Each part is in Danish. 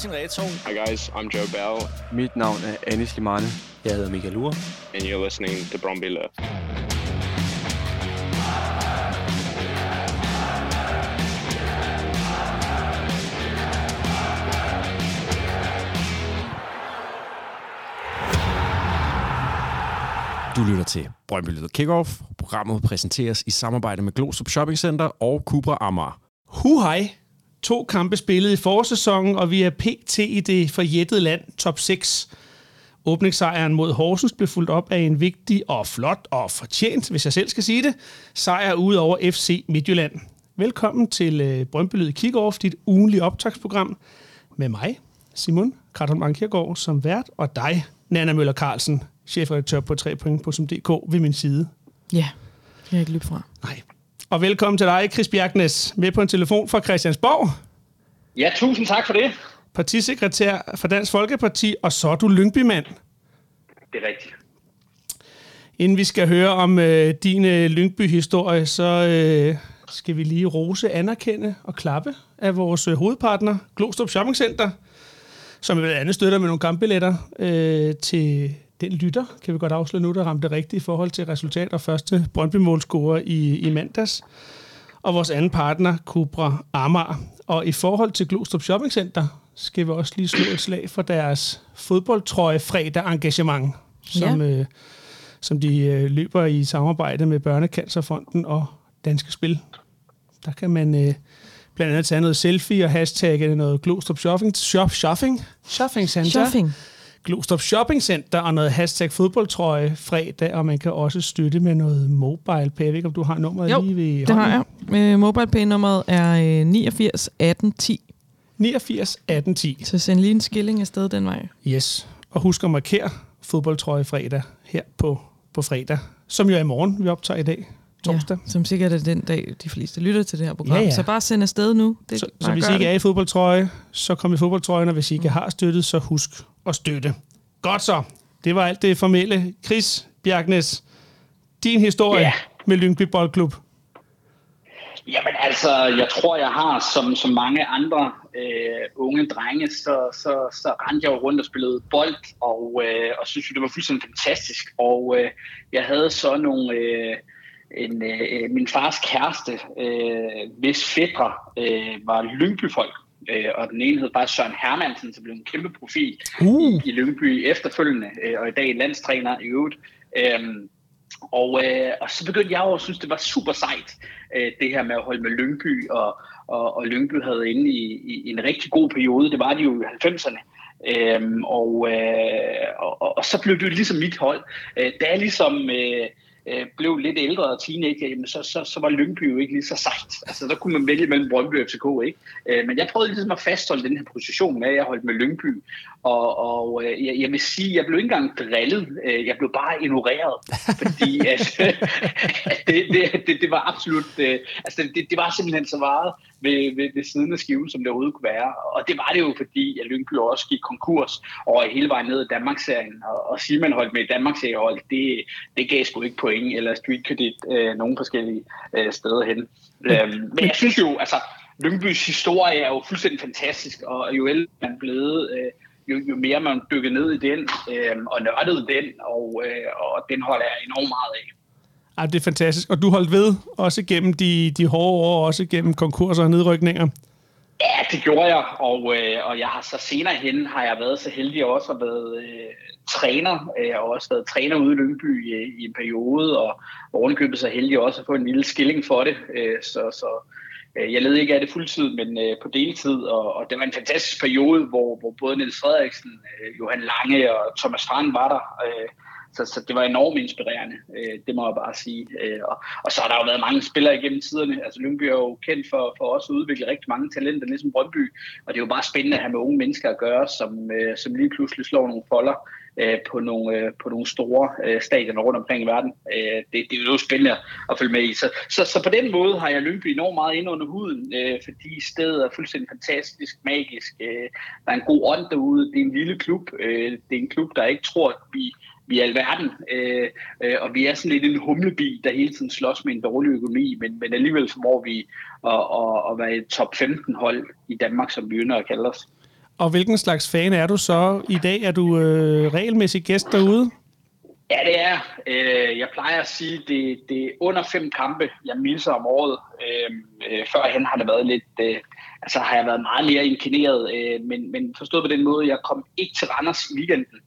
Martin Reto. Hi guys, I'm Joe Bell. Mit navn er Anis Limane. Jeg hedder Michael Ure. And you're listening to Bromby Love. Du lytter til Brøndby Lyder Kickoff. Programmet præsenteres i samarbejde med Glostrup Shopping Center og Cupra Amager. Hu hej. To kampe spillet i forsæsonen, og vi er pt. i det forjættede land, top 6. Åbningssejren mod Horsens blev fuldt op af en vigtig og flot og fortjent, hvis jeg selv skal sige det, sejr ud over FC Midtjylland. Velkommen til øh, Brøndby Lyder Kickoff, dit ugenlige optagsprogram med mig, Simon Kratholm Ankjærgaard, som vært, og dig, Nana Møller Carlsen, chefredaktør på 3point.dk ved min side. Ja, jeg er ikke løbet fra. Nej. Og velkommen til dig, Chris Bjergnes, med på en telefon fra Christiansborg. Ja, tusind tak for det. Partisekretær for Dansk Folkeparti, og så er du Lyngby-mand. Det er rigtigt. Inden vi skal høre om øh, din øh, Lyngby-historie, så øh, skal vi lige rose, anerkende og klappe af vores øh, hovedpartner, Glostrup Shopping Center, som blandt andet støtter med nogle kampbilletter øh, til den lytter, kan vi godt afsløre nu, der ramte rigtigt i forhold til resultat og første Brøndby-målscorer i, i mandags. Og vores anden partner, Cupra Amager. Og i forhold til Glostrup Shopping Center, skal vi også lige slå et slag for deres fodboldtrøje fredag engagement, som, ja. øh, som de øh, løber i samarbejde med Børnecancerfonden og Danske Spil. Der kan man øh, blandt andet tage noget selfie og hashtagge noget Glostrup Shopping, shop, shopping, shopping center. Shopping. Glostrup Shopping Center og noget hashtag fodboldtrøje fredag, og man kan også støtte med noget mobile pay. Jeg ved ikke, om du har nummeret Jo, lige ved det har jeg. Øh, mobile pay nummeret er øh, 89 18 10. 89 18 10. Så send lige en skilling afsted den vej. Yes. Og husk at markere fodboldtrøje fredag her på, på fredag, som jo er i morgen, vi optager i dag, torsdag. Ja, som sikkert er den dag, de fleste lytter til det her program. Ja, ja. Så bare send afsted nu. Det Så, så hvis I ikke det. er i fodboldtrøje, så kom i fodboldtrøjen, og hvis I ikke har støttet, så husk at støtte. Godt så. Det var alt det formelle. Chris Bjergnes, din historie Ja. med Lyngby Boldklub. Jamen altså, jeg tror, jeg har, som, som mange andre øh, unge drenge, så, så, så rendte jeg jo rundt og spillede bold, og, øh, og synes jo, det var fuldstændig fantastisk. Og øh, jeg havde så nogle... Øh, en, øh, min fars kæreste, øh, hvis fædre øh, var Lyngby-folk, øh, og den ene hed bare Søren Hermansen, som blev en kæmpe profil Uh. i, i Lyngby efterfølgende, øh, og i dag landstræner i øvrigt. Øhm, og, øh, og så begyndte jeg jo at synes, det var super sejt, øh, det her med at holde med Lyngby, og, og, og Lyngby havde inde i, i, i en rigtig god periode, det var de jo i 90'erne. Øhm, og, øh, og, og, og så blev det jo ligesom mit hold. Øh, da jeg ligesom øh, øh, blev lidt ældre og teenager, jamen, så, så, så var Lyngby jo ikke lige så sejt. Altså, der kunne man vælge mellem Brøndby og FCK, ikke? Øh, men jeg prøvede ligesom at fastholde den her position med, at jeg holdt med Lyngby. Og, og øh, jeg, jeg vil sige, jeg blev ikke engang drillet. Øh, jeg blev bare ignoreret. Fordi at, at det, det, det, det var absolut... Øh, altså, det, det var simpelthen så meget ved, ved, ved siden af skiven, som det overhovedet kunne være. Og det var det jo, fordi at Lyngby også gik konkurs over hele vejen ned i Danmarksserien. Og, og sige, man holdt med i Danmarksseriehold, det, det gav sgu ikke point eller street credit øh, nogle forskellige øh, steder hen. Øhm, men jeg synes jo, altså, Lyngbys historie er jo fuldstændig fantastisk, og jo ældre man er blevet, øh, jo, jo mere man dykker ned i den, øh, og nørdede den, og, øh, og den holder jeg enormt meget af. Ej, det er fantastisk. Og du holdt ved også gennem de, de hårde år, også gennem konkurser og nedrykninger. Ja, det gjorde jeg, og, øh, og jeg har så senere hen har jeg været så heldig også at været øh, træner, øh, og også været træner ude i Lyngby øh, i en periode, og ovenkøbet så heldig også at få en lille skilling for det, øh, så, så øh, jeg led ikke af det fuldtid, men øh, på deltid, og, og det var en fantastisk periode, hvor, hvor både Niels Frederiksen, øh, Johan Lange og Thomas Strand var der, øh, så, så det var enormt inspirerende, øh, det må jeg bare sige. Øh, og, og så har der jo været mange spillere igennem tiderne. Altså Lyngby er jo kendt for, for også at udvikle rigtig mange talenter, ligesom Brøndby. Og det er jo bare spændende at have med unge mennesker at gøre, som, øh, som lige pludselig slår nogle folder øh, på, nogle, øh, på nogle store øh, stadioner rundt omkring i verden. Øh, det, det er jo spændende at følge med i. Så, så, så på den måde har jeg Lyngby enormt meget ind under huden, øh, fordi stedet er fuldstændig fantastisk, magisk. Øh, der er en god ånd derude. Det er en lille klub. Øh, det er en klub, der ikke tror, at vi vi er alverden, øh, øh, og vi er sådan lidt en humlebi, der hele tiden slås med en dårlig økonomi, men, men alligevel formår vi at, at, at være et top 15 hold i Danmark, som vi ynder at kalde os. Og hvilken slags fan er du så i dag? Er du øh, regelmæssig gæst derude? Ja, det er. Øh, jeg plejer at sige, at det, det er under fem kampe, jeg misser om året. Øh, øh, førhen har det været lidt... Øh, altså har jeg været meget mere inkarneret, øh, men, men forstået på den måde, jeg kom ikke til Randers i weekenden.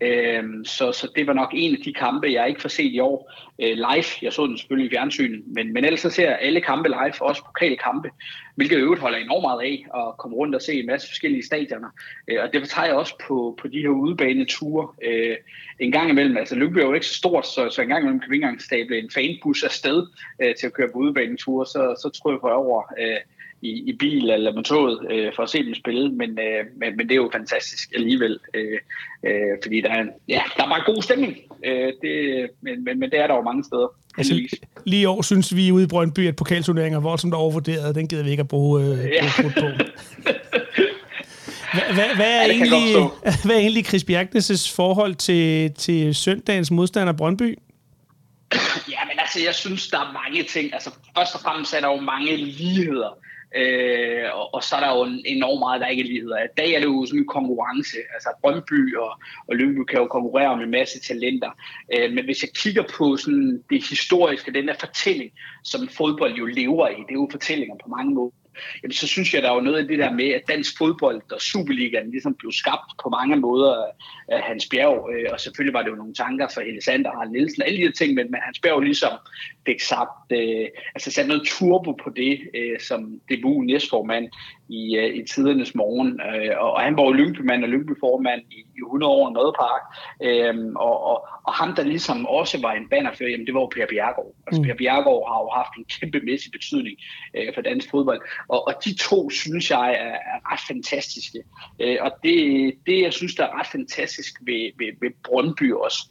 Øhm, så, så det var nok en af de kampe, jeg ikke får set i år øh, live. Jeg så den selvfølgelig i fjernsynet, men, men ellers så ser jeg alle kampe live, også pokale kampe, hvilket øvrigt holder enormt meget af, at komme rundt og se en masse forskellige stadioner. Øh, og det tager jeg også på, på de her udebaneture øh, en gang imellem. Altså Lyngby er jo ikke så stort, så, så en gang imellem kan vi ikke engang stable en fanbus afsted øh, til at køre på udebaneture, så, så tror jeg på over øh, i, i bil eller med toget øh, for at se dem spille, men, øh, men, men det er jo fantastisk alligevel, øh, øh, fordi der er, ja, der er bare god stemning, øh, det, men, men, men det er der jo mange steder. Altså, lige i år synes vi ude i Brøndby, at pokalturneringer voldsomt overvurderet, den gider vi ikke at bruge, øh, ja. bruge på. Hvad, hvad, er ja, egentlig, hvad er egentlig Chris Bjergnes' forhold til, til søndagens modstander Brøndby? Ja, men altså, jeg synes, der er mange ting. Altså, først og fremmest er der jo mange ligheder. Øh, og, og så er der jo enormt meget, der ikke er ligheder. I dag er det jo sådan en konkurrence. Altså Brøndby og, og Lyngby kan jo konkurrere med en masse talenter. Øh, men hvis jeg kigger på sådan det historiske, den der fortælling, som fodbold jo lever i, det er jo fortællinger på mange måder jamen, så synes jeg, der er jo noget af det der med, at dansk fodbold og Superligaen ligesom blev skabt på mange måder af Hans Bjerg, øh, og selvfølgelig var det jo nogle tanker for Helle Sander og Nielsen, alle de her ting, men, men Hans Bjerg ligesom fik sagt, øh, altså sat noget turbo på det, øh, som DBU næstformand i, øh, i tidernes morgen, øh, og, og han var jo Lyngby-mand og Lyngby-formand i, i 100 år i Park, øh, og, og, og ham, der ligesom også var en bannerfører, jamen det var jo Per Bjergård. Altså mm. Per Bjergård har jo haft en kæmpemæssig betydning øh, for dansk fodbold, og, og de to synes jeg er, er ret fantastiske. Øh, og det, det, jeg synes, der er ret fantastisk ved, ved, ved Brøndby også,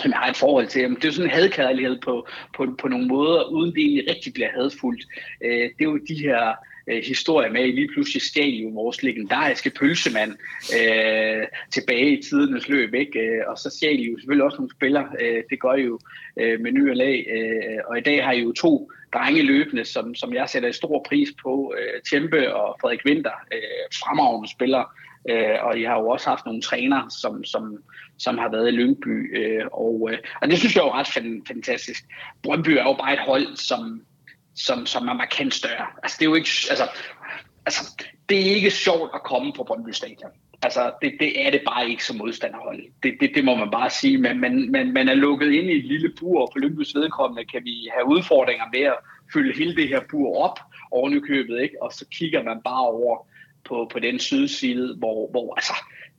som jeg har et forhold til. Det er jo sådan en hadkærlighed på, på, på nogle måder, uden det egentlig rigtig bliver hadfuldt. Øh, det er jo de her øh, historie med, at lige pludselig stjal jo vores legendariske pølsemand øh, tilbage i tidernes løb, ikke? Øh, og så stjal jo selvfølgelig også nogle spillere. Øh, det gør jo øh, med ny og lag. Øh, og i dag har I jo to drenge løbende, som, som jeg sætter stor pris på. Øh, Tjempe og Frederik Winter, øh, fremragende spillere. Øh, og jeg har jo også haft nogle trænere, som, som, som har været i Lyngby. Øh, og, øh, og det synes jeg er jo ret fantastisk. Brøndby er jo bare et hold, som som, som er markant større. Altså, det er jo ikke, altså, altså, det er ikke sjovt at komme på Brøndby Stadion. Altså, det, det er det bare ikke som modstanderhold. Det, det, det må man bare sige. Men man, man, man er lukket ind i et lille bur, og på Lyngby's vedkommende kan vi have udfordringer med at fylde hele det her bur op ovenikøbet, ikke? Og så kigger man bare over på, på den sydside, hvor, hvor altså,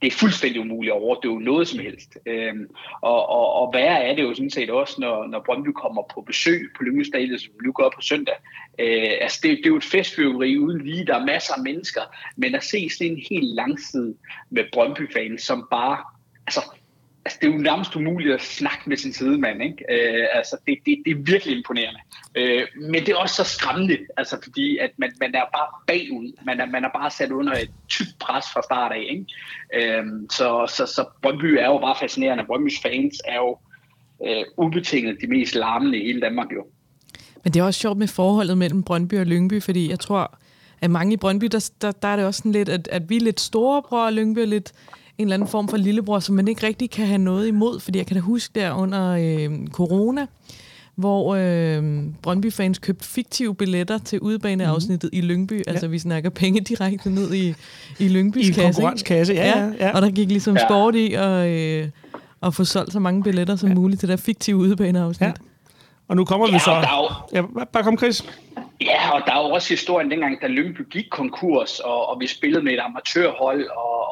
det er fuldstændig umuligt at overdøve noget som helst. Øhm, og, og, og værre er det jo sådan set også, når, når Brøndby kommer på besøg på Lyngby Stadion, som nu gør på søndag. Øh, altså det, det er jo et festfyrveri uden lige, der er masser af mennesker, men at se sådan en helt langside med Brøndby-fans, som bare, altså altså, det er jo nærmest umuligt at snakke med sin sidemand. Ikke? Øh, altså, det, det, det er virkelig imponerende. Øh, men det er også så skræmmende, altså, fordi at man, man er bare bagud. Man er, man er bare sat under et tykt pres fra start af. Ikke? Øh, så, så, så Brøndby er jo bare fascinerende. Brøndbys fans er jo øh, ubetinget de mest larmende i hele Danmark jo. Men det er også sjovt med forholdet mellem Brøndby og Lyngby, fordi jeg tror, at mange i Brøndby, der, der, der er det også sådan lidt, at, at vi er lidt storebror, og Lyngby er lidt en eller anden form for lillebror, som man ikke rigtig kan have noget imod, fordi jeg kan da huske der under øh, corona, hvor øh, Brøndby-fans købte fiktive billetter til udebaneafsnittet mm. i Lyngby. Ja. Altså, vi snakker penge direkte ned i, i Lyngbys I kasse. I konkurrenskasse, ja, ja, ja. Og der gik ligesom ja. sport i at, øh, at få solgt så mange billetter som ja. muligt til det fiktive udebaneafsnit. Ja. Og nu kommer ja, vi så... Ja, bare kom, Chris. Ja, og der er jo også historien dengang, da Lyngby gik konkurs, og, og vi spillede med et amatørhold, og,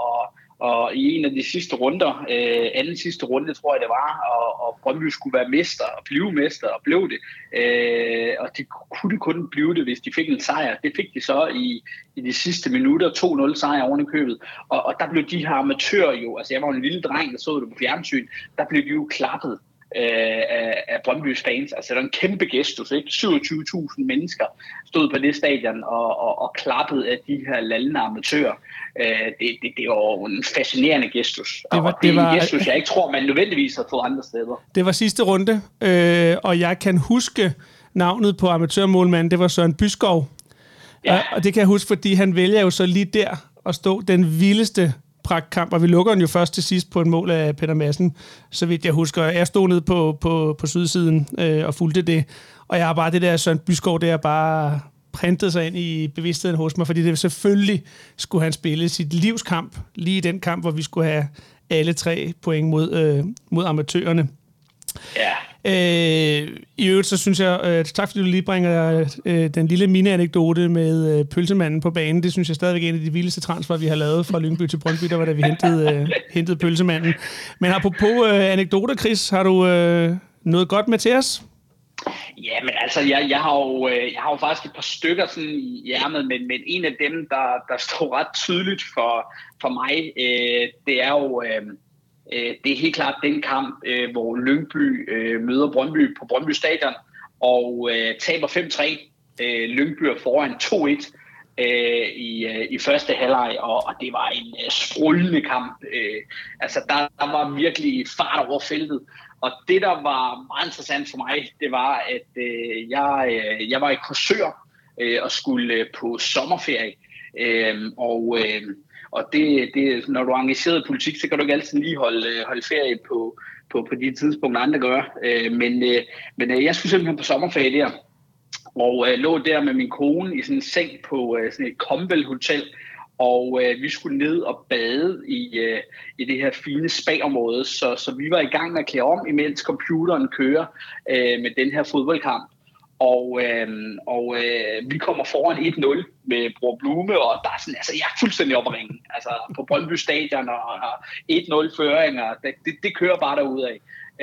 og i en af de sidste runder, øh, anden sidste runde tror jeg det var, og, og Brøndby skulle være mester og blive mester og blev det. Øh, og det kunne kun blive det, hvis de fik en sejr. Det fik de så i, i de sidste minutter, 2-0 sejr oven i købet. Og, og der blev de her amatører jo, altså jeg var en lille dreng, der så det på fjernsyn, der blev de jo klappet øh, af, af Brøndby's fans. Altså, det er en kæmpe gestus, ikke? 27.000 mennesker stod på det stadion og, og, og klappede af de her lallende amatører. Øh, det, det, det var en fascinerende gestus. Det var, og det, det var en gestus, jeg ikke tror, man nødvendigvis har fået andre steder. Det var sidste runde, øh, og jeg kan huske navnet på amatørmålmanden, det var Søren Byskov. Ja. Og det kan jeg huske, fordi han vælger jo så lige der at stå den vildeste pragtkamp, og vi lukker den jo først til sidst på en mål af Peter Madsen, så vidt jeg husker. Jeg stod nede på, på, på sydsiden øh, og fulgte det, og jeg har bare det der Søren Byskov der bare printet sig ind i bevidstheden hos mig, fordi det selvfølgelig skulle han spille sit livskamp, lige i den kamp, hvor vi skulle have alle tre point mod, øh, mod amatørerne. Ja. Øh, I øvrigt, så synes jeg, øh, tak fordi du lige bringer øh, den lille mini-anekdote med øh, pølsemanden på banen. Det synes jeg stadigvæk er en af de vildeste transfer, vi har lavet fra Lyngby til Brøndby, der var da vi hentede, øh, hentede pølsemanden. Men apropos øh, anekdoter, Chris, har du øh, noget godt med til os? Ja, men altså, jeg, jeg, har jo, øh, jeg har jo faktisk et par stykker sådan i ærmet, men, men en af dem, der, der står ret tydeligt for, for mig, øh, det er jo... Øh, Øh, det er helt klart den kamp, øh, hvor Lyngby øh, møder Brøndby på Brøndby Stadion og øh, taber 5-3. Øh, Lyngby er foran 2-1 øh, i, i første halvleg, og, og det var en sprullende kamp. altså, der, der var virkelig fart over feltet. Og det, der var meget interessant for mig, det var, at øh, jeg, øh, jeg var i Korsør øh, og skulle øh, på sommerferie. Øh, og øh, og det, det, når du er engageret i politik, så kan du ikke altid lige holde, øh, holde ferie på, på, på de tidspunkter, andre gør. Øh, men øh, men øh, jeg skulle simpelthen på sommerferie der, og øh, lå der med min kone i sådan en seng på sådan et Comvel Hotel, og øh, vi skulle ned og bade i, øh, i det her fine spa-område, så, så vi var i gang med at klæde om, imens computeren kører øh, med den her fodboldkamp. Og, øh, og øh, vi kommer foran 1-0 med Bror Blume, og der er sådan, altså, jeg er fuldstændig op ringen. Altså, på Brøndby Stadion og, og 1-0 føringer, det, det, det kører bare derudad.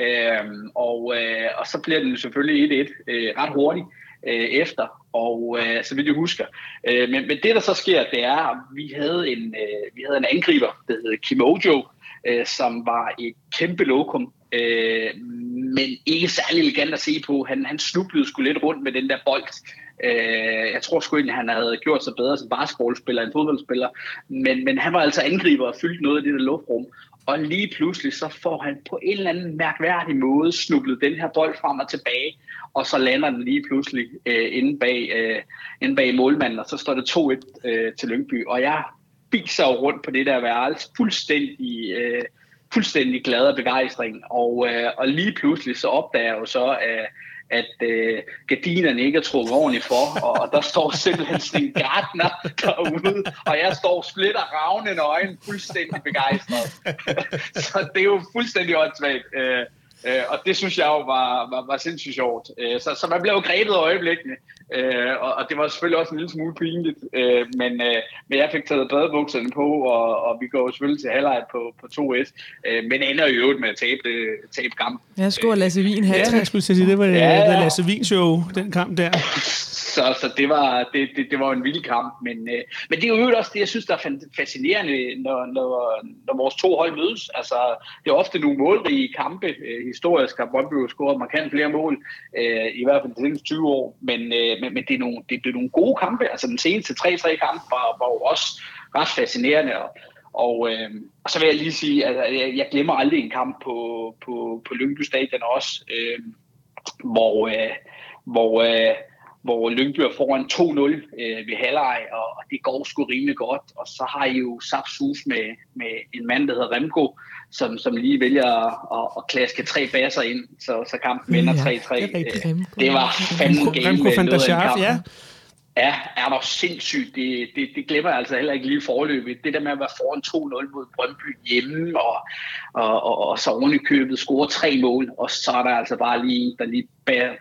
Øh, og, øh, og så bliver den selvfølgelig 1-1 øh, ret hurtigt øh, efter, og øh, så vidt jeg husker. Øh, men, men det, der så sker, det er, at vi havde en, øh, vi havde en angriber, der hed Kim Ojo, øh, som var et kæmpe lokum, øh, men ikke særlig elegant at se på. Han, han snublede sgu lidt rundt med den der bold. Øh, jeg tror sgu egentlig, han havde gjort sig bedre som basketballspiller end fodboldspiller, men, men han var altså angriber og fyldte noget af det der luftrum. Og lige pludselig så får han på en eller anden mærkværdig måde snublet den her bold frem og tilbage, og så lander den lige pludselig øh, inde, bag, øh, inde bag målmanden, og så står det 2-1 øh, til Lyngby. Og jeg biser rundt på det der værelse fuldstændig... Øh, fuldstændig glad og begejstring. Og, øh, og lige pludselig så opdager jeg jo så, at, at øh, gardinerne ikke er trukket ordentligt for, og, og der står simpelthen sådan en gardner derude, og jeg står splitter ravnende øjne fuldstændig begejstret. så det er jo fuldstændig åndssvagt. Øh, Øh, og det synes jeg jo var, var, var sindssygt sjovt. Øh, så, så man blev jo grebet af øjeblikkene, øh, og, og det var selvfølgelig også en lille smule pinligt, øh, men, øh, men jeg fik taget badebukserne på, og, og vi går selvfølgelig til halvleg på, på 2-1, øh, men ender jo øvrigt med at tabe, tabe kampen. Jeg skulle Lasse Wien have. Ja, jeg skulle sige, det var ja, det Lasse Wien show, den kamp der. Så, så det, var, det, det, det var en vild kamp, men, øh, men det er jo også det, jeg synes, der er fascinerende, når, når, når vores to hold mødes. Altså, det er ofte nogle målrige kampe, øh, historisk har Brøndby jo scoret markant flere mål, øh, i hvert fald de seneste 20 år, men, øh, men, men det, er nogle, det, det er nogle gode kampe. Altså den seneste 3-3 kamp var, var jo også ret fascinerende, og, og, øh, og så vil jeg lige sige, at jeg, jeg glemmer aldrig en kamp på, på, på Lyngby Stadion også, øh, hvor, øh, hvor, øh, hvor Lyngby er foran 2-0 øh, ved halvleg, og, og det går sgu rimelig godt. Og så har I jo Sapsus med, med en mand, der hedder Remko, som, som lige vælger at, at, at klaske tre baser ind, så, så kampen vinder 3-3. Ja, det, øh, det var fandme game Remco van der Schaaf, ja. Ja, er der sindssygt. Det, det, det glemmer jeg altså heller ikke lige forløbet. Det der med at være foran 2-0 mod Brøndby hjemme, og, og, og, og så oven i købet score tre mål, og så er der altså bare lige, der lige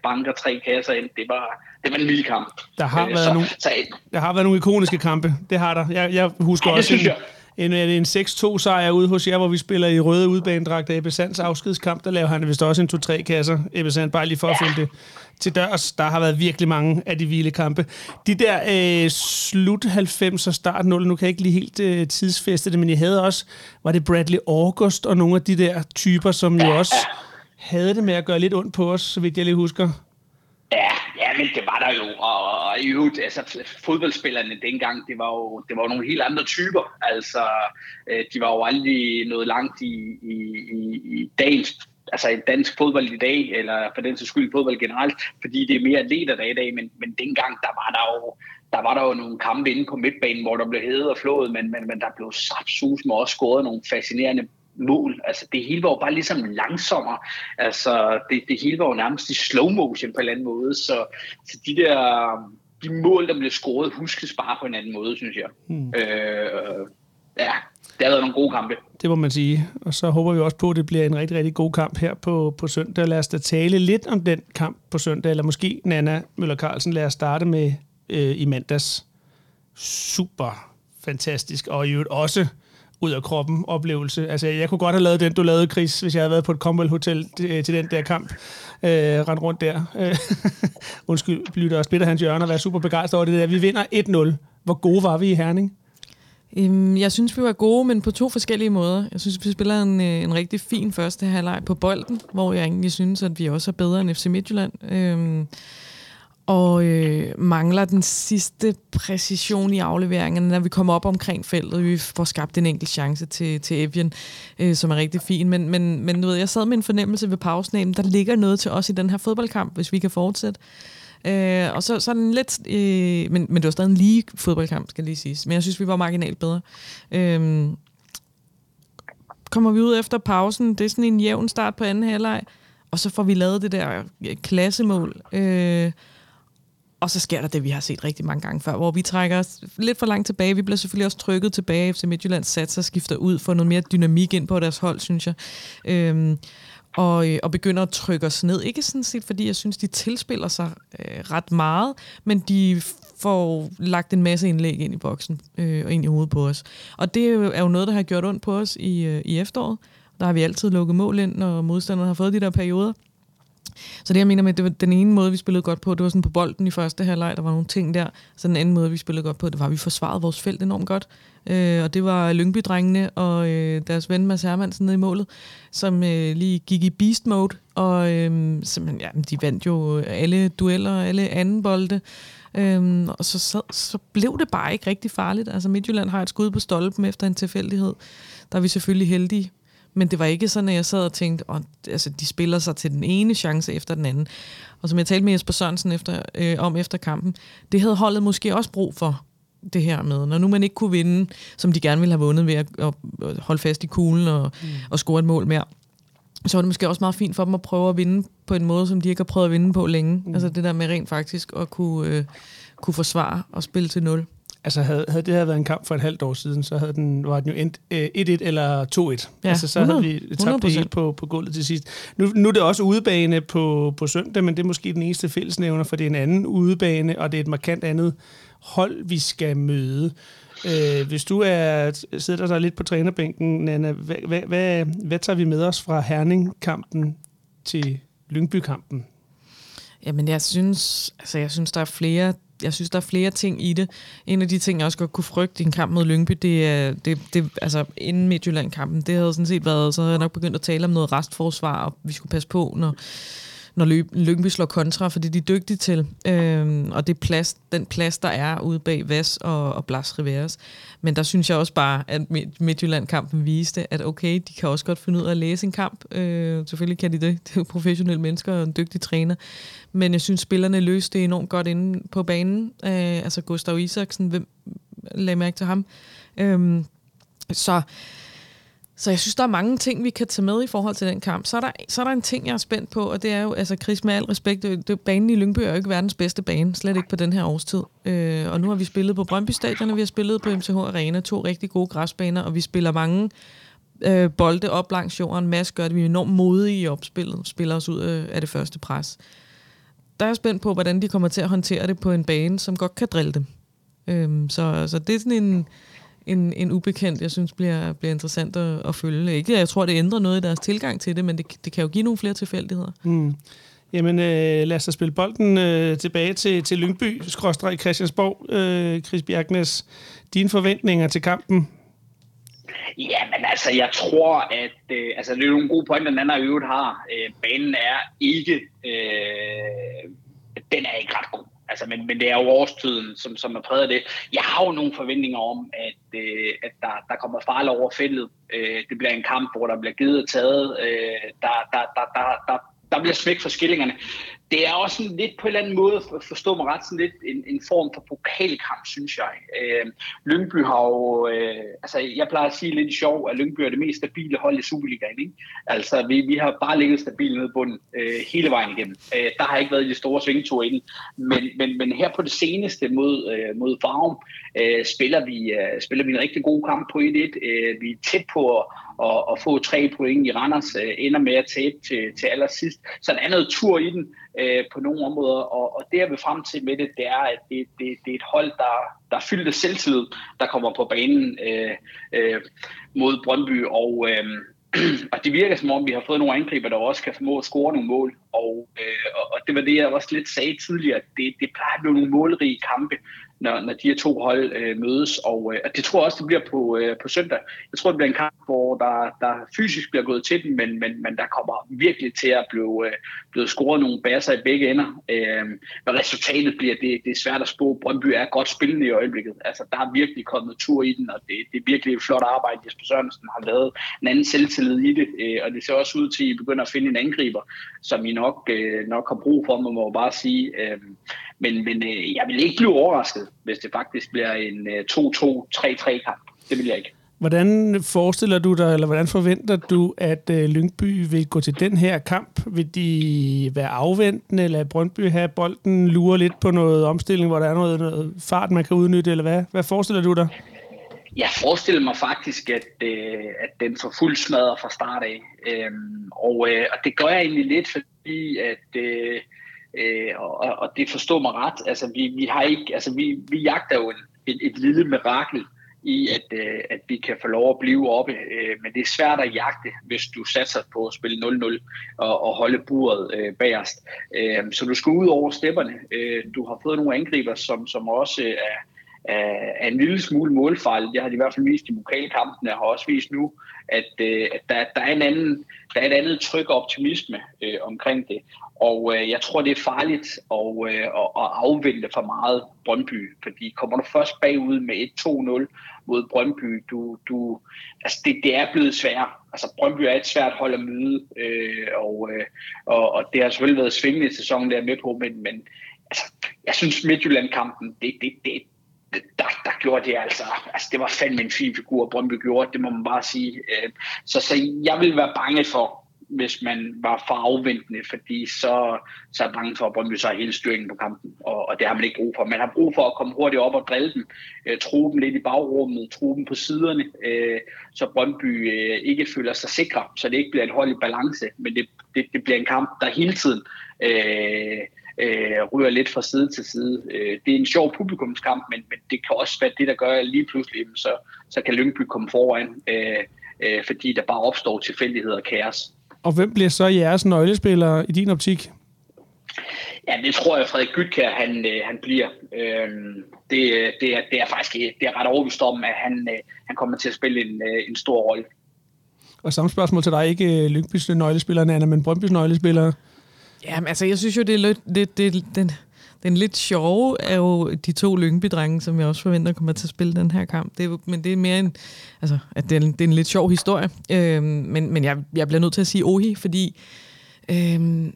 banker tre kasser ind. Det var, det var en vild kamp. Der har, øh, været så, nogle, så, der har været nogle ikoniske kampe. Det har der. Jeg, jeg husker ja, også... Synes jeg en, en 6-2 sejr ude hos jer, hvor vi spiller i røde udbanedragter. Ebbe Sands afskedskamp, der laver han vist også en 2-3 kasser. Ebbe Sand, bare lige for at følge det til dørs. Der har været virkelig mange af de vilde kampe. De der øh, slut 90 og start 0, nu kan jeg ikke lige helt øh, tidsfæste det, men jeg havde også, var det Bradley August og nogle af de der typer, som jo også havde det med at gøre lidt ondt på os, så vidt jeg lige husker. Ja, ja, men det var der jo, og, og i øvrigt, altså fodboldspillerne dengang, det var jo, det var jo nogle helt andre typer, altså øh, de var jo aldrig nået langt i, i, i, i dagens altså i dansk fodbold i dag, eller for den sags skyld fodbold generelt, fordi det er mere atleter der i dag, men, men dengang, der var der jo der var der jo nogle kampe inde på midtbanen, hvor der blev hævet og flået, men, men, men der blev saftsus med også scoret nogle fascinerende mål. Altså det hele var jo bare ligesom langsommere. Altså det, det hele var jo nærmest i slow motion på en eller anden måde. Så, så de der de mål, der blev scoret, huskes bare på en anden måde, synes jeg. Hmm. Øh, ja, det har været nogle gode kampe. Det må man sige. Og så håber vi også på, at det bliver en rigtig, rigtig god kamp her på, på søndag. Lad os da tale lidt om den kamp på søndag, eller måske Nana Møller Carlsen. Lad os starte med øh, i mandags. Super fantastisk, og i øvrigt også ud af kroppen oplevelse. Altså, jeg kunne godt have lavet den, du lavede, Chris, hvis jeg havde været på et Commonwealth Hotel til, til den der kamp. Øh, rent rundt der. Øh, undskyld, lytter og splitter hans hjørne og være super begejstret over det der. Vi vinder 1-0. Hvor gode var vi i Herning? Øhm, jeg synes, vi var gode, men på to forskellige måder. Jeg synes, vi spiller en, øh, en rigtig fin første halvleg på bolden, hvor jeg egentlig synes, at vi også er bedre end FC Midtjylland. Øh, og øh, mangler den sidste præcision i afleveringerne, når vi kommer op omkring feltet. Vi får skabt en enkelt chance til, til Evian, øh, som er rigtig fin. Men, men, men du ved, jeg sad med en fornemmelse ved pausen, der ligger noget til os i den her fodboldkamp, hvis vi kan fortsætte. Øh, og så, så den lidt... Øh, men, men det var stadig en lige fodboldkamp, skal lige siges. Men jeg synes, vi var marginalt bedre. Øh, kommer vi ud efter pausen. Det er sådan en jævn start på anden halvleg. Og så får vi lavet det der øh, klassemål. Øh, og så sker der det, vi har set rigtig mange gange før, hvor vi trækker os lidt for langt tilbage. Vi bliver selvfølgelig også trykket tilbage, efter Midtjylland satser skifter ud for noget mere dynamik ind på deres hold, synes jeg. Øhm, og, øh, og begynder at trykke os ned. Ikke sådan set, fordi jeg synes, de tilspiller sig øh, ret meget, men de får lagt en masse indlæg ind i boksen øh, og ind i hovedet på os. Og det er jo noget, der har gjort ondt på os i, øh, i efteråret. Der har vi altid lukket mål ind, når modstanderne har fået de der perioder. Så det, jeg mener med, det var den ene måde, vi spillede godt på, det var sådan på bolden i første halvleg, der var nogle ting der. Så den anden måde, vi spillede godt på, det var, at vi forsvarede vores felt enormt godt. Øh, og det var Lyngby-drengene og øh, deres ven Mads Hermansen nede i målet, som øh, lige gik i beast mode, og øh, simpelthen, ja, de vandt jo alle dueller, alle anden bolde. Øhm, og så, så, så blev det bare ikke rigtig farligt. Altså Midtjylland har et skud på stolpen efter en tilfældighed. Der er vi selvfølgelig heldige. Men det var ikke sådan, at jeg sad og tænkte, at altså, de spiller sig til den ene chance efter den anden. Og som jeg talte med Jesper Sørensen efter, øh, om efter kampen, det havde holdet måske også brug for det her med, når nu man ikke kunne vinde, som de gerne ville have vundet ved at, at holde fast i kuglen og, mm. og score et mål mere, så var det måske også meget fint for dem at prøve at vinde på en måde, som de ikke har prøvet at vinde på længe. Mm. Altså det der med rent faktisk at kunne, øh, kunne forsvare og spille til nul. Altså havde, havde det her været en kamp for et halvt år siden, så havde den, var den jo endt 1-1 øh, eller 2-1. Ja, altså så 100, havde vi tabt det helt på, på gulvet til sidst. Nu, nu er det også udebane på, på søndag, men det er måske den eneste fællesnævner, for det er en anden udebane, og det er et markant andet hold, vi skal møde. Øh, hvis du er, sidder der lidt på trænerbænken, Nana, hvad, hvad, hvad, hvad tager vi med os fra Herning-kampen til Lyngby-kampen? Jamen, jeg synes, altså, jeg synes, der er flere jeg synes, der er flere ting i det. En af de ting, jeg også godt kunne frygte i en kamp mod Lyngby, det er, det, det, altså inden Midtjylland-kampen, det havde sådan set været, så havde jeg nok begyndt at tale om noget restforsvar, og vi skulle passe på, når, når Lyngby slår kontra, for det er de dygtige til. Øhm, og det plads, den plads, der er ude bag Vas og, og Blas Riveras. Men der synes jeg også bare, at Midtjylland-kampen viste, at okay, de kan også godt finde ud af at læse en kamp. Øh, selvfølgelig kan de det. Det er jo professionelle mennesker og en dygtig træner. Men jeg synes, spillerne løste det enormt godt inde på banen. Øh, altså Gustav Isaksen, hvem lagde mærke til ham? Øh, så så jeg synes, der er mange ting, vi kan tage med i forhold til den kamp. Så er der, så er der en ting, jeg er spændt på, og det er jo, altså Chris, med al respekt, det, det, banen i Lyngby er jo ikke verdens bedste bane, slet ikke på den her årstid. Øh, og nu har vi spillet på Brøndby Stadion, og vi har spillet på MCH Arena, to rigtig gode græsbaner, og vi spiller mange øh, bolde op langs jorden. Mads gør det, vi er enormt modige i opspillet, spiller os ud øh, af det første pres. Der er jeg spændt på, hvordan de kommer til at håndtere det på en bane, som godt kan drille dem. Øh, så, så det er sådan en en, en ubekendt, jeg synes bliver, bliver interessant at, at følge. Ikke, jeg tror, det ændrer noget i deres tilgang til det, men det, det kan jo give nogle flere tilfældigheder. Mm. Jamen, øh, lad os da spille bolden øh, tilbage til, til Lyngby, skråstrej Christiansborg. Øh, Chris Bjergnes, dine forventninger til kampen? Ja, men altså, jeg tror, at øh, altså, det er nogle gode pointer, den anden øvrigt har. Øh, banen er ikke, øh, den er ikke ret god. Altså, men, men det er jo årstiden, som, som er præget af det. Jeg har jo nogle forventninger om, at øh, at der, der kommer farle over feltet. Øh, det bliver en kamp, hvor der bliver givet og taget. Øh, der, der, der, der, der, der bliver smæk for skillingerne det er også sådan lidt på en eller anden måde, for at forstå mig ret, sådan lidt en, en form for pokalkamp, synes jeg. Øh, Lyngby har jo, øh, altså jeg plejer at sige lidt sjov, at Lyngby er det mest stabile hold i Superligaen. Ikke? Altså vi, vi har bare ligget stabilt nede bunden øh, hele vejen igennem. Øh, der har ikke været de store svingture inden, men, men, men her på det seneste mod, øh, mod Farum, øh, spiller, vi, øh, spiller vi en rigtig god kamp på 1-1. Øh, vi er tæt på at og, og få tre point i Randers, øh, ender med at tabe til, til allersidst. Så der er noget tur i den øh, på nogle områder, og, og det jeg vil frem til med det, det er, at det, det, det er et hold, der, der er fyldt af selvtillid, der kommer på banen øh, øh, mod Brøndby, og, øh, og det virker som om, vi har fået nogle angriber, der også kan formå at score nogle mål, og, øh, og det var det, jeg også lidt sagde tidligere, det, det plejer at blive nogle målrige kampe, når, når de her to hold øh, mødes. Og, øh, det tror jeg også, det bliver på, øh, på søndag. Jeg tror, det bliver en kamp, hvor der, der fysisk bliver gået til den, men, men, men der kommer virkelig til at blive, øh, blevet scoret nogle baser i begge ender. Øh, hvad resultatet bliver, det, det er svært at spå. Brøndby er godt spillende i øjeblikket. Altså, der er virkelig kommet tur i den, og det, det er virkelig et flot arbejde, Jesper Sørensen har lavet. En anden selvtillid i det, øh, og det ser også ud til, at I begynder at finde en angriber, som I nok, øh, nok har brug for, man må bare sige. Øh, men, men øh, jeg vil ikke blive overrasket, hvis det faktisk bliver en øh, 2-2-3-3 kamp. Det vil jeg ikke. Hvordan forestiller du dig, eller hvordan forventer du, at øh, Lyngby vil gå til den her kamp? Vil de være afventende, eller Brøndby have bolden lure lidt på noget omstilling, hvor der er noget, noget fart, man kan udnytte, eller hvad? Hvad forestiller du dig? Jeg forestiller mig faktisk, at, øh, at den får fuld smadret fra start af. Øhm, og, øh, og det gør jeg egentlig lidt, fordi at... Øh, Øh, og, og det forstår mig ret. Altså, vi, vi, har ikke, altså, vi, vi jagter jo en, et, et lille mirakel i, at, øh, at vi kan få lov at blive oppe. Øh, men det er svært at jagte, hvis du satser på at spille 0-0 og, og holde buret øh, bagerst. Øh, så du skal ud over stepperne. Øh, du har fået nogle angriber, som, som også er, er, er en lille smule målfejl. Det har de i hvert fald vist i pokalkampene, og har også vist nu, at, øh, at der, der, er en anden, der er et andet tryk og optimisme øh, omkring det. Og øh, jeg tror, det er farligt at, øh, at afvente for meget Brøndby, fordi kommer du først bagud med 1-2-0 mod Brøndby, du, du, altså det, det er blevet svært. Altså Brøndby er et svært hold at møde, øh, og, øh, og, og det har selvfølgelig været svingende i sæsonen, der er med på, men, men altså, jeg synes Midtjylland-kampen, det, det, det, der, der gjorde det altså, altså det var fandme en fin figur, Brøndby gjorde, det må man bare sige. Øh, så, så jeg vil være bange for, hvis man var for afventende, fordi så, så er jeg bange for, at Brøndby så har hele styringen på kampen, og, og det har man ikke brug for. Man har brug for at komme hurtigt op og drille dem, øh, tro dem lidt i bagrummet, tro dem på siderne, øh, så Brøndby øh, ikke føler sig sikre, så det ikke bliver et hold i balance, men det, det, det bliver en kamp, der hele tiden øh, øh, ryger lidt fra side til side. Øh, det er en sjov publikumskamp, men, men det kan også være det, der gør, at lige pludselig, så, så kan Lyngby komme foran, øh, øh, fordi der bare opstår tilfældigheder og kaos. Og hvem bliver så jeres nøglespiller i din optik? Ja, det tror jeg, Frederik Gytkær, han, øh, han bliver. Øhm, det, det, er, det er faktisk det er ret overbevist om, at han, øh, han kommer til at spille en, øh, en stor rolle. Og samme spørgsmål til dig, ikke Lyngbys nøglespiller, Anna, men Brøndbys nøglespiller? Jamen, altså, jeg synes jo, det er lidt, det, det, den, den lidt sjove er jo de to lyngby som jeg også forventer kommer til at spille den her kamp. Det er, men det er mere en, altså, at det er, det er en lidt sjov historie. Øhm, men men jeg, jeg bliver nødt til at sige Ohi, fordi øhm,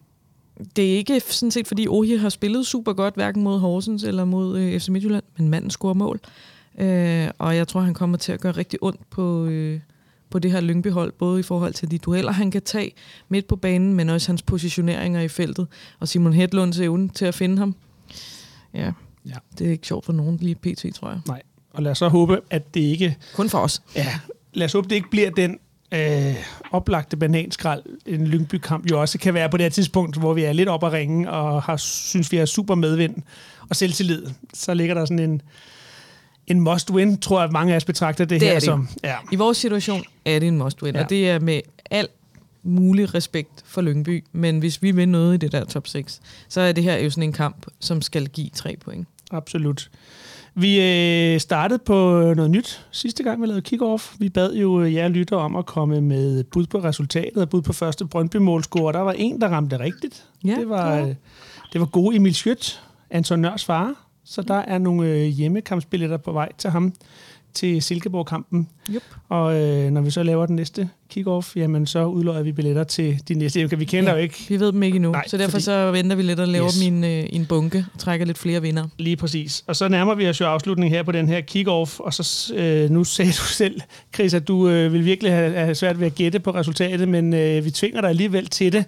det er ikke sådan set, fordi Ohi har spillet super godt, hverken mod Horsens eller mod øh, FC Midtjylland, men manden scorer mål. Øh, og jeg tror, han kommer til at gøre rigtig ondt på, øh, på det her Lyngby-hold, både i forhold til de dueller, han kan tage midt på banen, men også hans positioneringer i feltet, og Simon Hedlunds evne til at finde ham. Ja, ja. det er ikke sjovt for nogen lige pt, tror jeg. Nej, og lad os så håbe, at det ikke... Kun for os. Ja, lad os håbe, det ikke bliver den øh, oplagte bananskrald, en Lyngby-kamp jo også kan være på det her tidspunkt, hvor vi er lidt op at ringe, og har, synes, vi har super medvind og selvtillid. Så ligger der sådan en, en must-win, tror jeg, at mange af os betragter det, det her det. som. Ja. I vores situation er det en must-win, ja. og det er med al mulig respekt for Lyngby, men hvis vi vil noget i det der top 6, så er det her jo sådan en kamp, som skal give tre point. Absolut. Vi øh, startede på noget nyt sidste gang, vi lavede kick-off. Vi bad jo jer lytter om at komme med bud på resultatet og bud på første Brøndby-målscore. Der var en, der ramte rigtigt. Ja, det, var, ja. det var god Emil Schødt, Anton Nørs far. Så der er nogle øh, hjemmekampsbilletter på vej til ham. til Silkeborg-kampen. Yep. Og øh, når vi så laver den næste kick-off, jamen så udløjer vi billetter til de næste. Vi kender Ja. jo ikke Vi ved dem ikke endnu, Nej, så derfor fordi- så venter vi lidt og laver Yes. en, øh, en bunke og trækker lidt flere vinder. Lige præcis. Og så nærmer vi os jo afslutningen her på den her kick-off, og så øh, nu sagde du selv, Chris, at du øh, vil virkelig have, have svært ved at gætte på resultatet, men øh, vi tvinger dig alligevel til det.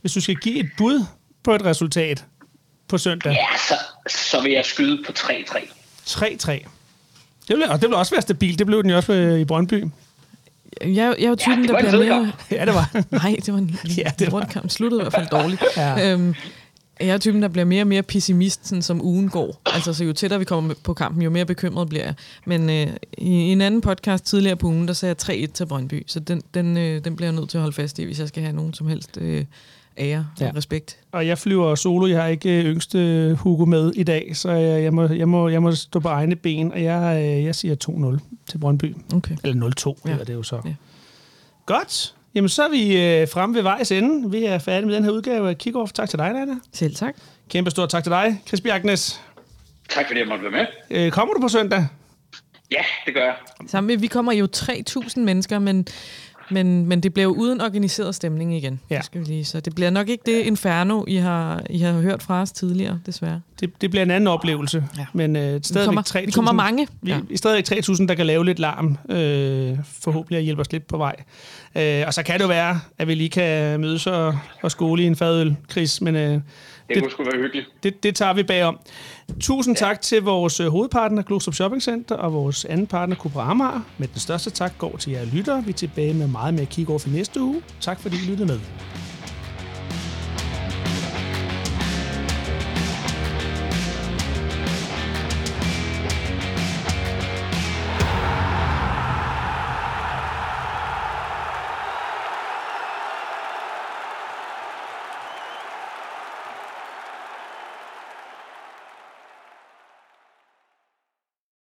Hvis du skal give et bud på et resultat på søndag. Ja, så, så vil jeg skyde på 3-3. 3-3. Det vil, og det vil også være stabilt. Det blev den jo også øh, i Brøndby. Jeg, jeg er jo typen, det der bliver mere... Ja, det var. Nej, det var en Ja, ja, det var- rundkamp. Sluttede i hvert fald dårligt. Ja. Øhm, jeg er typen, der bliver mere og mere pessimist, sådan som ugen går. Altså, så jo tættere vi kommer på kampen, jo mere bekymret bliver jeg. Men øh, i en anden podcast tidligere på ugen, der sagde jeg 3-1 til Brøndby. Så den, den, øh, den bliver jeg nødt til at holde fast i, hvis jeg skal have nogen som helst øh, ære og Ja. respekt. Og jeg flyver solo. Jeg har ikke øh, yngste Hugo med i dag, så jeg, jeg, må, jeg, må, jeg må stå på egne ben, og jeg, øh, jeg siger 2-0 til Brøndby. Okay. Eller 0-2, ja. Hedder det jo så. Ja. Godt. Jamen, så er vi øh, fremme ved vejs ende. Vi er færdige med den her udgave af Kickoff. Tak til dig, Nana. Selv tak. Kæmpe stort tak til dig, Chris Bjergnes. Tak fordi jeg måtte være med. Øh, kommer du på søndag? Ja, det gør jeg. Sammen med, vi kommer jo 3.000 mennesker, men, men, men det bliver jo uden organiseret stemning igen. Ja. Det Skal vi lige. Så det bliver nok ikke det inferno, I har, I har hørt fra os tidligere, desværre. Det, det bliver en anden oplevelse. Ja. Men øh, Vi stadigvæk kommer, 3.000. vi kommer mange. Vi, Ja. ja. Stadigvæk 3.000, der kan lave lidt larm. Øh, forhåbentlig at hjælpe os lidt på vej. Øh, og så kan det jo være, at vi lige kan mødes og, og skole i en fadøl, Chris. Men øh, Det, Det- kunne sgu være hyggeligt. det, det tager vi bagom. Tusind tak til vores øh, hovedpartner, Glostrup Shopping Center, og vores anden partner, Cobra Amager. Med den største tak går til jer lyttere. Vi er tilbage med meget mere kick-off i næste uge. Tak fordi I lyttede med.